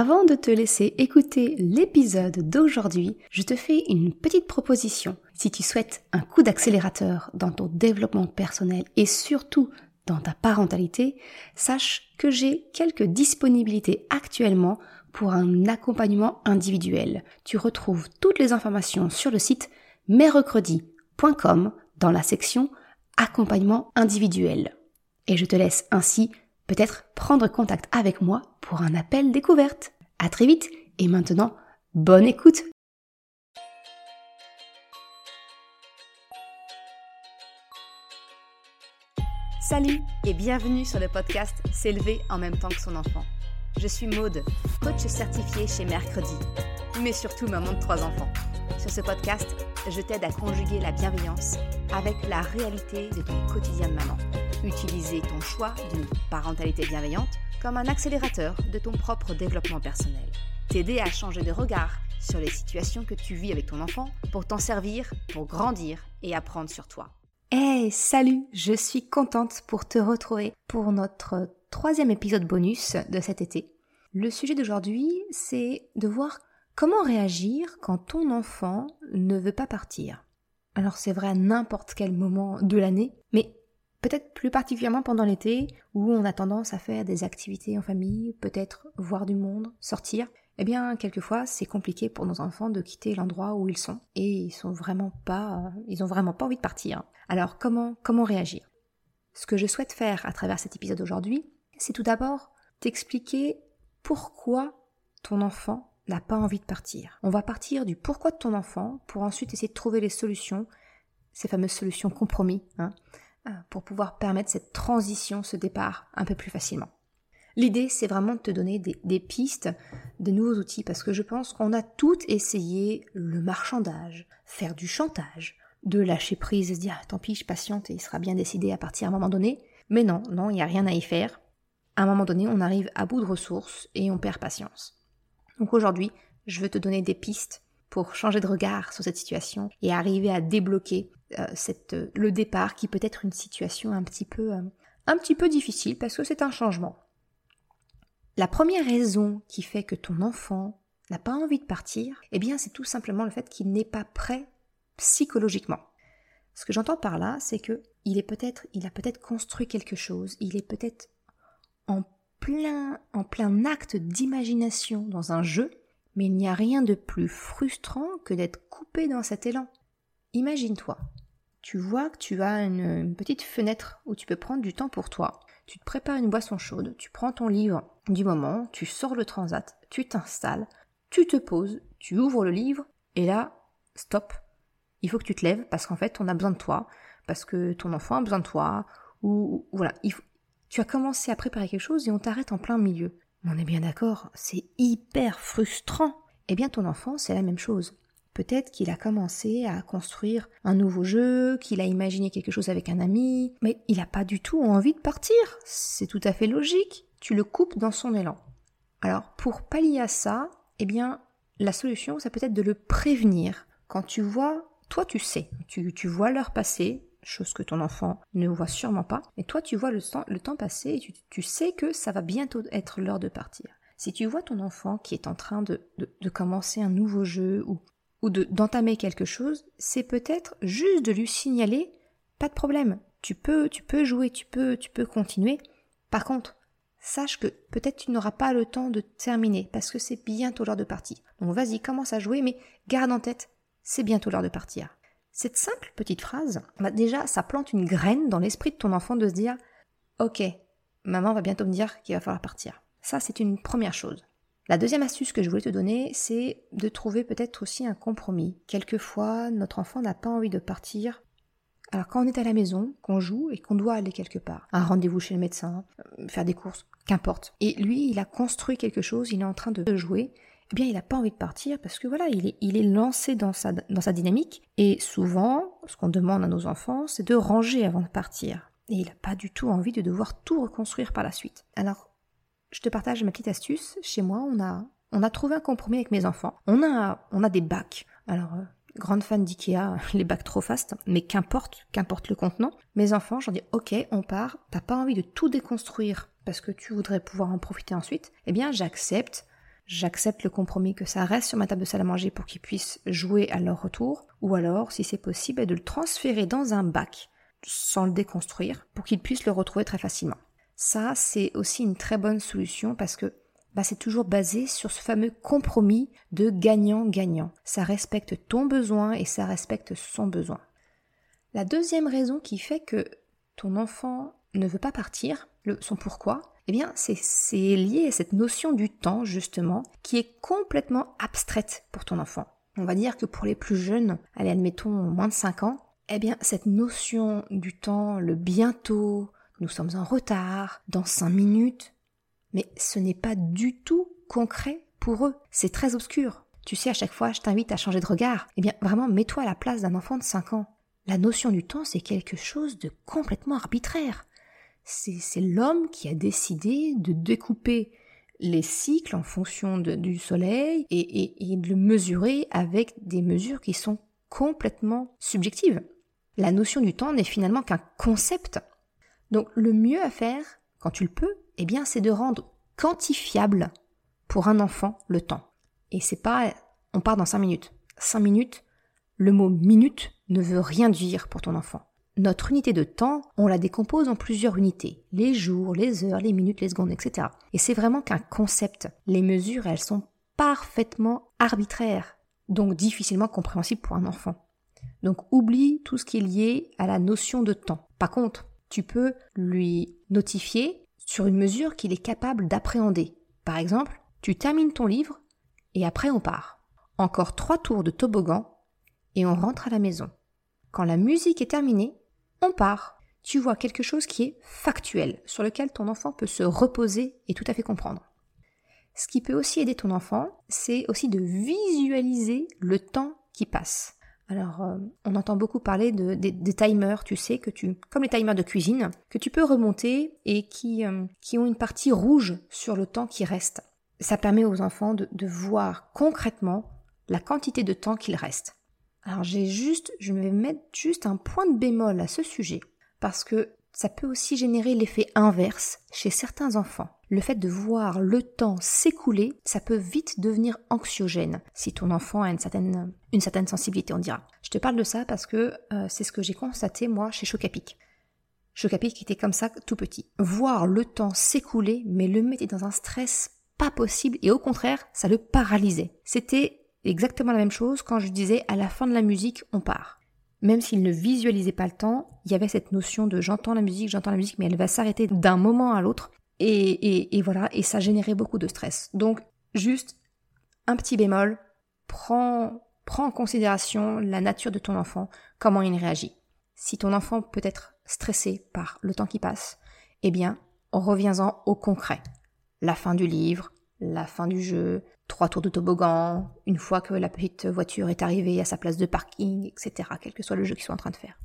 Avant de te laisser écouter l'épisode d'aujourd'hui, je te fais une petite proposition. Si tu souhaites un coup d'accélérateur dans ton développement personnel et surtout dans ta parentalité, sache que j'ai quelques disponibilités actuellement pour un accompagnement individuel. Tu retrouves toutes les informations sur le site mercredi.com dans la section accompagnement individuel. Et je te laisse ainsi peut-être prendre contact avec moi pour un appel découverte. À très vite et maintenant, bonne écoute Salut et bienvenue sur le podcast S'élever en même temps que son enfant. Je suis Maude, coach certifié chez Mercredi, mais surtout maman de trois enfants. Sur ce podcast, je t'aide à conjuguer la bienveillance avec la réalité de ton quotidien de maman. Utiliser ton choix d'une parentalité bienveillante comme un accélérateur de ton propre développement personnel. T'aider à changer de regard sur les situations que tu vis avec ton enfant pour t'en servir, pour grandir et apprendre sur toi. Hey, salut, je suis contente pour te retrouver pour notre troisième épisode bonus de cet été. Le sujet d'aujourd'hui, c'est de voir comment réagir quand ton enfant ne veut pas partir. Alors c'est vrai à n'importe quel moment de l'année, mais peut-être plus particulièrement pendant l'été où on a tendance à faire des activités en famille, peut-être voir du monde, sortir eh bien, quelquefois, c'est compliqué pour nos enfants de quitter l'endroit où ils sont et ils sont vraiment pas, ils ont vraiment pas envie de partir. Alors, comment, comment réagir? Ce que je souhaite faire à travers cet épisode aujourd'hui, c'est tout d'abord t'expliquer pourquoi ton enfant n'a pas envie de partir. On va partir du pourquoi de ton enfant pour ensuite essayer de trouver les solutions, ces fameuses solutions compromis, hein, euh, pour pouvoir permettre cette transition, ce départ un peu plus facilement. L'idée, c'est vraiment de te donner des, pistes, des nouveaux outils, parce que je pense qu'on a toutes essayé le marchandage, faire du chantage, de lâcher prise et se dire ah, tant pis, je patiente et il sera bien décidé à partir à un moment donné. Mais non, non, il n'y a rien à y faire. À un moment donné, on arrive à bout de ressources et on perd patience. Donc aujourd'hui, je veux te donner des pistes pour changer de regard sur cette situation et arriver à débloquer euh, cette, le départ qui peut être une situation un petit peu, euh, un petit peu difficile parce que c'est un changement. La première raison qui fait que ton enfant n'a pas envie de partir, eh bien c'est tout simplement le fait qu'il n'est pas prêt psychologiquement. Ce que j'entends par là, c'est que il est peut-être, il a peut-être construit quelque chose, il est peut-être en plein, en plein acte d'imagination dans un jeu, mais il n'y a rien de plus frustrant que d'être coupé dans cet élan. Imagine-toi, tu vois que tu as une petite fenêtre où tu peux prendre du temps pour toi, tu te prépares une boisson chaude, tu prends ton livre du moment, tu sors le transat, tu t'installes, tu te poses, tu ouvres le livre, et là, stop. Il faut que tu te lèves parce qu'en fait, on a besoin de toi, parce que ton enfant a besoin de toi, ou voilà, tu as commencé à préparer quelque chose et on t'arrête en plein milieu. On est bien d'accord, c'est hyper frustrant. Eh bien, ton enfant, c'est la même chose. Peut-être qu'il a commencé à construire un nouveau jeu, qu'il a imaginé quelque chose avec un ami, mais il n'a pas du tout envie de partir. C'est tout à fait logique. Tu le coupes dans son élan. Alors, pour pallier à ça, eh bien, la solution, ça peut être de le prévenir. Quand tu vois, toi tu sais, tu, vois l'heure passer, chose que ton enfant ne voit sûrement pas, mais toi tu vois le temps, passer et tu, sais que ça va bientôt être l'heure de partir. Si tu vois ton enfant qui est en train de, commencer un nouveau jeu ou ou d'entamer quelque chose, c'est peut-être juste de lui signaler pas de problème, tu peux tu peux jouer, tu peux tu peux continuer. Par contre, sache que peut-être tu n'auras pas le temps de terminer parce que c'est bientôt l'heure de partir. Donc vas-y, commence à jouer mais garde en tête, c'est bientôt l'heure de partir. Cette simple petite phrase, bah déjà ça plante une graine dans l'esprit de ton enfant de se dire OK, maman va bientôt me dire qu'il va falloir partir. Ça c'est une première chose. La deuxième astuce que je voulais te donner, c'est de trouver peut-être aussi un compromis. Quelquefois, notre enfant n'a pas envie de partir. Alors quand on est à la maison, qu'on joue et qu'on doit aller quelque part, un rendez-vous chez le médecin, euh, faire des courses, qu'importe. Et lui, il a construit quelque chose, il est en train de jouer, eh bien, il n'a pas envie de partir parce que voilà, il est, lancé dans sa, dynamique. Et souvent, ce qu'on demande à nos enfants, c'est de ranger avant de partir. Et il n'a pas du tout envie de devoir tout reconstruire par la suite. Alors, je te partage ma petite astuce. Chez moi, on a, trouvé un compromis avec mes enfants. On a, des bacs. Alors, euh, grande fan d'IKEA, les bacs trop fast, mais qu'importe, qu'importe le contenant. Mes enfants, j'en dis, ok, on part. T'as pas envie de tout déconstruire parce que tu voudrais pouvoir en profiter ensuite. Eh bien, j'accepte. J'accepte le compromis que ça reste sur ma table de salle à manger pour qu'ils puissent jouer à leur retour, ou alors, si c'est possible, de le transférer dans un bac sans le déconstruire pour qu'ils puissent le retrouver très facilement. Ça, c'est aussi une très bonne solution parce que bah, c'est toujours basé sur ce fameux compromis de gagnant-gagnant. Ça respecte ton besoin et ça respecte son besoin. La deuxième raison qui fait que ton enfant ne veut pas partir, le, son pourquoi, eh bien, c'est lié à cette notion du temps, justement, qui est complètement abstraite pour ton enfant. On va dire que pour les plus jeunes, allez, admettons moins de 5 ans, eh bien, cette notion du temps, le bientôt, nous sommes en retard, dans 5 minutes, mais ce n'est pas du tout concret pour eux. C'est très obscur. Tu sais, à chaque fois, je t'invite à changer de regard. Eh bien, vraiment, mets-toi à la place d'un enfant de 5 ans. La notion du temps, c'est quelque chose de complètement arbitraire c'est l'homme qui a décidé de découper les cycles en fonction du soleil et, de le mesurer avec des mesures qui sont complètement subjectives. La notion du temps n'est finalement qu'un concept. Donc le mieux à faire, quand tu le peux, eh bien c'est de rendre quantifiable pour un enfant le temps. Et c'est pas on part dans cinq minutes. Cinq minutes, le mot minute ne veut rien dire pour ton enfant. Notre unité de temps, on la décompose en plusieurs unités, les jours, les heures, les minutes, les secondes, etc. Et c'est vraiment qu'un concept. Les mesures, elles sont parfaitement arbitraires, donc difficilement compréhensibles pour un enfant. Donc oublie tout ce qui est lié à la notion de temps. Par contre, tu peux lui notifier sur une mesure qu'il est capable d'appréhender. Par exemple, tu termines ton livre et après on part. Encore trois tours de toboggan et on rentre à la maison. Quand la musique est terminée, on part. Tu vois quelque chose qui est factuel, sur lequel ton enfant peut se reposer et tout à fait comprendre. Ce qui peut aussi aider ton enfant, c'est aussi de visualiser le temps qui passe. Alors, euh, on entend beaucoup parler de, des timers, tu sais, que tu, comme les timers de cuisine, que tu peux remonter et qui, euh, qui ont une partie rouge sur le temps qui reste. Ça permet aux enfants de, de voir concrètement la quantité de temps qu'il reste. Alors j'ai juste, je vais mettre juste un point de bémol à ce sujet, parce que ça peut aussi générer l'effet inverse chez certains enfants. Le fait de voir le temps s'écouler, ça peut vite devenir anxiogène si ton enfant a une certaine, une certaine sensibilité, on dira. Je te parle de ça parce que euh, c'est ce que j'ai constaté moi chez Chocapic. Chocapic était comme ça tout petit. Voir le temps s'écouler, mais le mettait dans un stress pas possible et au contraire, ça le paralysait. C'était exactement la même chose quand je disais à la fin de la musique, on part. Même s'il ne visualisait pas le temps, il y avait cette notion de j'entends la musique, j'entends la musique, mais elle va s'arrêter d'un moment à l'autre. Et, voilà, et ça générait beaucoup de stress. Donc, juste un petit bémol, prends, prends en considération la nature de ton enfant, comment il réagit. Si ton enfant peut être stressé par le temps qui passe, eh bien, reviens-en au concret. La fin du livre, la fin du jeu, trois tours de toboggan, une fois que la petite voiture est arrivée à sa place de parking, etc., quel que soit le jeu qu'ils sont en train de faire.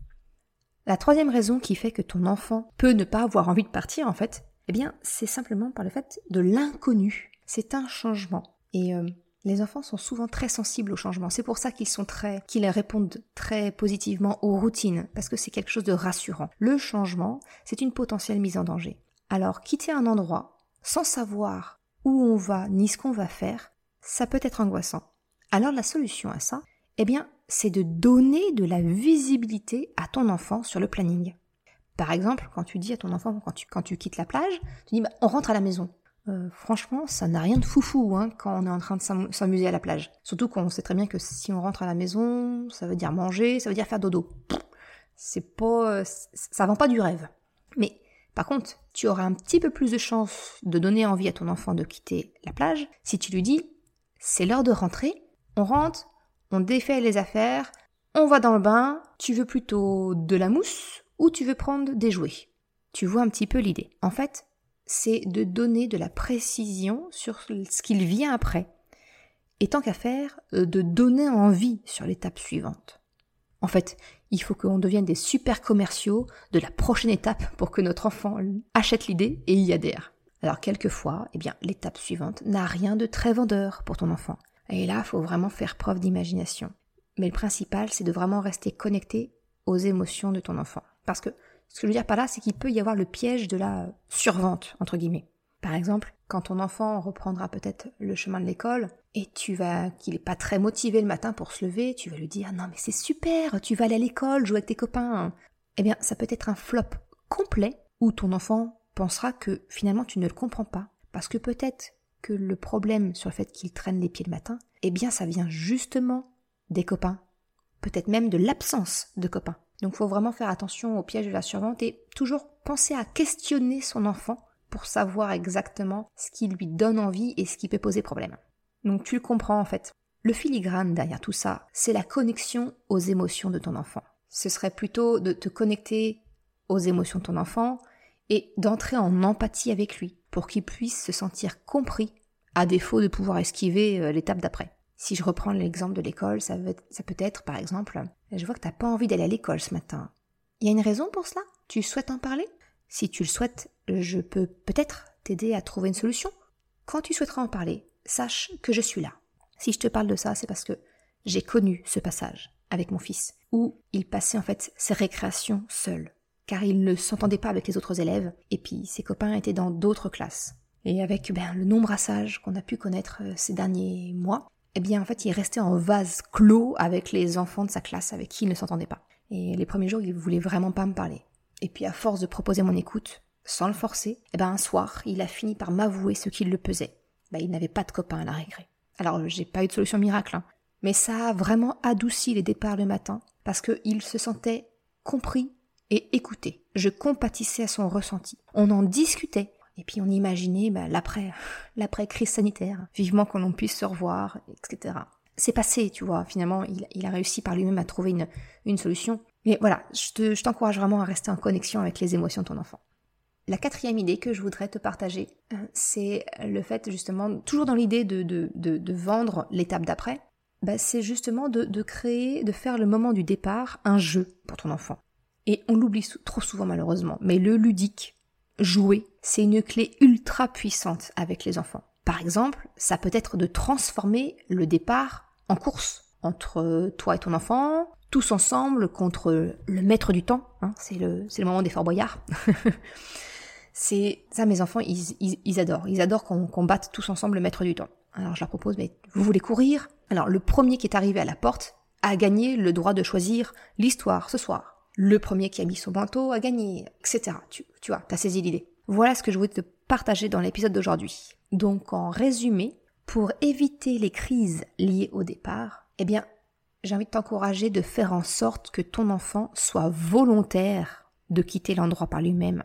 La troisième raison qui fait que ton enfant peut ne pas avoir envie de partir, en fait, eh bien, c'est simplement par le fait de l'inconnu. C'est un changement. Et euh, les enfants sont souvent très sensibles au changement. C'est pour ça qu'ils sont très, qu'ils répondent très positivement aux routines, parce que c'est quelque chose de rassurant. Le changement, c'est une potentielle mise en danger. Alors, quitter un endroit sans savoir où on va ni ce qu'on va faire, ça peut être angoissant. Alors la solution à ça, eh bien, c'est de donner de la visibilité à ton enfant sur le planning. Par exemple, quand tu dis à ton enfant, quand tu, quand tu quittes la plage, tu dis, bah, on rentre à la maison. Euh, franchement, ça n'a rien de foufou hein, quand on est en train de s'amuser à la plage. Surtout qu'on sait très bien que si on rentre à la maison, ça veut dire manger, ça veut dire faire dodo. C'est pas, ça vend pas du rêve. Mais par contre, tu auras un petit peu plus de chance de donner envie à ton enfant de quitter la plage si tu lui dis c'est l'heure de rentrer, on rentre, on défait les affaires, on va dans le bain, tu veux plutôt de la mousse ou tu veux prendre des jouets? Tu vois un petit peu l'idée. En fait, c'est de donner de la précision sur ce qu'il vient après. Et tant qu'à faire, euh, de donner envie sur l'étape suivante. En fait, il faut qu'on devienne des super commerciaux de la prochaine étape pour que notre enfant achète l'idée et y adhère. Alors quelquefois, eh bien, l'étape suivante n'a rien de très vendeur pour ton enfant. Et là, il faut vraiment faire preuve d'imagination. Mais le principal, c'est de vraiment rester connecté aux émotions de ton enfant. Parce que ce que je veux dire par là, c'est qu'il peut y avoir le piège de la survente, entre guillemets. Par exemple, quand ton enfant reprendra peut-être le chemin de l'école et tu vas qu'il est pas très motivé le matin pour se lever, tu vas lui dire non mais c'est super, tu vas aller à l'école, jouer avec tes copains. Eh bien, ça peut être un flop complet où ton enfant pensera que finalement tu ne le comprends pas parce que peut-être que le problème sur le fait qu'il traîne les pieds le matin, eh bien ça vient justement des copains, peut-être même de l'absence de copains. Donc faut vraiment faire attention au piège de la survente et toujours penser à questionner son enfant pour savoir exactement ce qui lui donne envie et ce qui peut poser problème. Donc tu le comprends en fait. Le filigrane derrière tout ça, c'est la connexion aux émotions de ton enfant. Ce serait plutôt de te connecter aux émotions de ton enfant et d'entrer en empathie avec lui pour qu'il puisse se sentir compris à défaut de pouvoir esquiver euh, l'étape d'après. Si je reprends l'exemple de l'école, ça, peut être par exemple, je vois que tu n'as pas envie d'aller à l'école ce matin. Il y a une raison pour cela? Tu souhaites en parler? Si tu le souhaites, je peux peut-être t'aider à trouver une solution. Quand tu souhaiteras en parler, sache que je suis là. Si je te parle de ça, c'est parce que j'ai connu ce passage avec mon fils, où il passait en fait ses récréations seul, car il ne s'entendait pas avec les autres élèves, et puis ses copains étaient dans d'autres classes. Et avec ben, le nombre brassage qu'on a pu connaître euh, ces derniers mois, eh bien en fait il restait en vase clos avec les enfants de sa classe avec qui il ne s'entendait pas. Et les premiers jours, il voulait vraiment pas me parler. Et puis à force de proposer mon écoute, sans le forcer, eh ben un soir, il a fini par m'avouer ce qu'il le pesait. Ben, il n'avait pas de copain à la récré. Alors j'ai pas eu de solution miracle, hein. mais ça a vraiment adouci les départs le matin parce qu'il se sentait compris et écouté. Je compatissais à son ressenti. On en discutait. Et puis on imaginait ben, l'après, l'après crise sanitaire, vivement qu'on puisse se revoir, etc. C'est passé, tu vois. Finalement, il, a réussi par lui-même à trouver une, solution. Mais voilà, je t'encourage vraiment à rester en connexion avec les émotions de ton enfant. La quatrième idée que je voudrais te partager, euh, c'est le fait justement, toujours dans l'idée de, vendre l'étape d'après, bah, c'est justement de créer, de faire le moment du départ un jeu pour ton enfant. Et on l'oublie trop souvent malheureusement, mais le ludique, jouer, c'est une clé ultra puissante avec les enfants. Par exemple, ça peut être de transformer le départ en course entre toi et ton enfant, tous ensemble contre le maître du temps. Hein, c'est le, le moment des Fort Boyards. c'est ça, mes enfants, ils, adorent. Ils adorent qu'on qu'on batte tous ensemble le maître du temps. Alors je leur propose, mais vous voulez courir? Alors le premier qui est arrivé à la porte a gagné le droit de choisir l'histoire ce soir. Le premier qui a mis son manteau a gagné, etc. Tu, tu vois, t'as saisi l'idée. Voilà ce que je voulais te partager dans l'épisode d'aujourd'hui. Donc en résumé, pour éviter les crises liées au départ, eh bien, j'ai envie de t'encourager de faire en sorte que ton enfant soit volontaire de quitter l'endroit par lui-même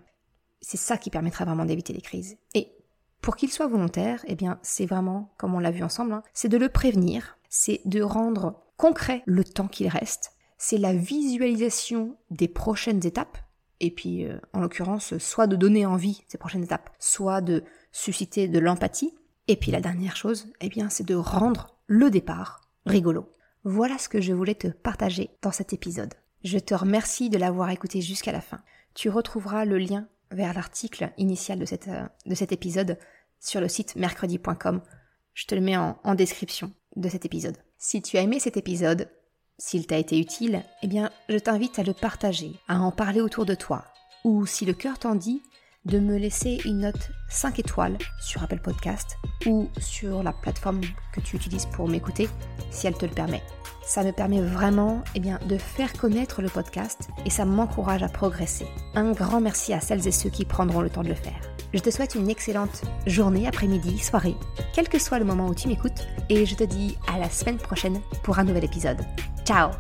c'est ça qui permettra vraiment d'éviter les crises. Et pour qu'il soit volontaire, eh bien, c'est vraiment, comme on l'a vu ensemble, hein, c'est de le prévenir, c'est de rendre concret le temps qu'il reste, c'est la visualisation des prochaines étapes, et puis, euh, en l'occurrence, soit de donner envie ces prochaines étapes, soit de susciter de l'empathie, et puis la dernière chose, eh bien, c'est de rendre le départ rigolo. Voilà ce que je voulais te partager dans cet épisode. Je te remercie de l'avoir écouté jusqu'à la fin. Tu retrouveras le lien vers l'article initial de, cette, euh, de cet épisode sur le site mercredi.com. Je te le mets en, en description de cet épisode. Si tu as aimé cet épisode, s'il t'a été utile, eh bien, je t'invite à le partager, à en parler autour de toi, ou si le cœur t'en dit, de me laisser une note 5 étoiles sur Apple Podcast ou sur la plateforme que tu utilises pour m'écouter, si elle te le permet. Ça me permet vraiment eh bien, de faire connaître le podcast et ça m'encourage à progresser. Un grand merci à celles et ceux qui prendront le temps de le faire. Je te souhaite une excellente journée, après-midi, soirée, quel que soit le moment où tu m'écoutes, et je te dis à la semaine prochaine pour un nouvel épisode. Chao.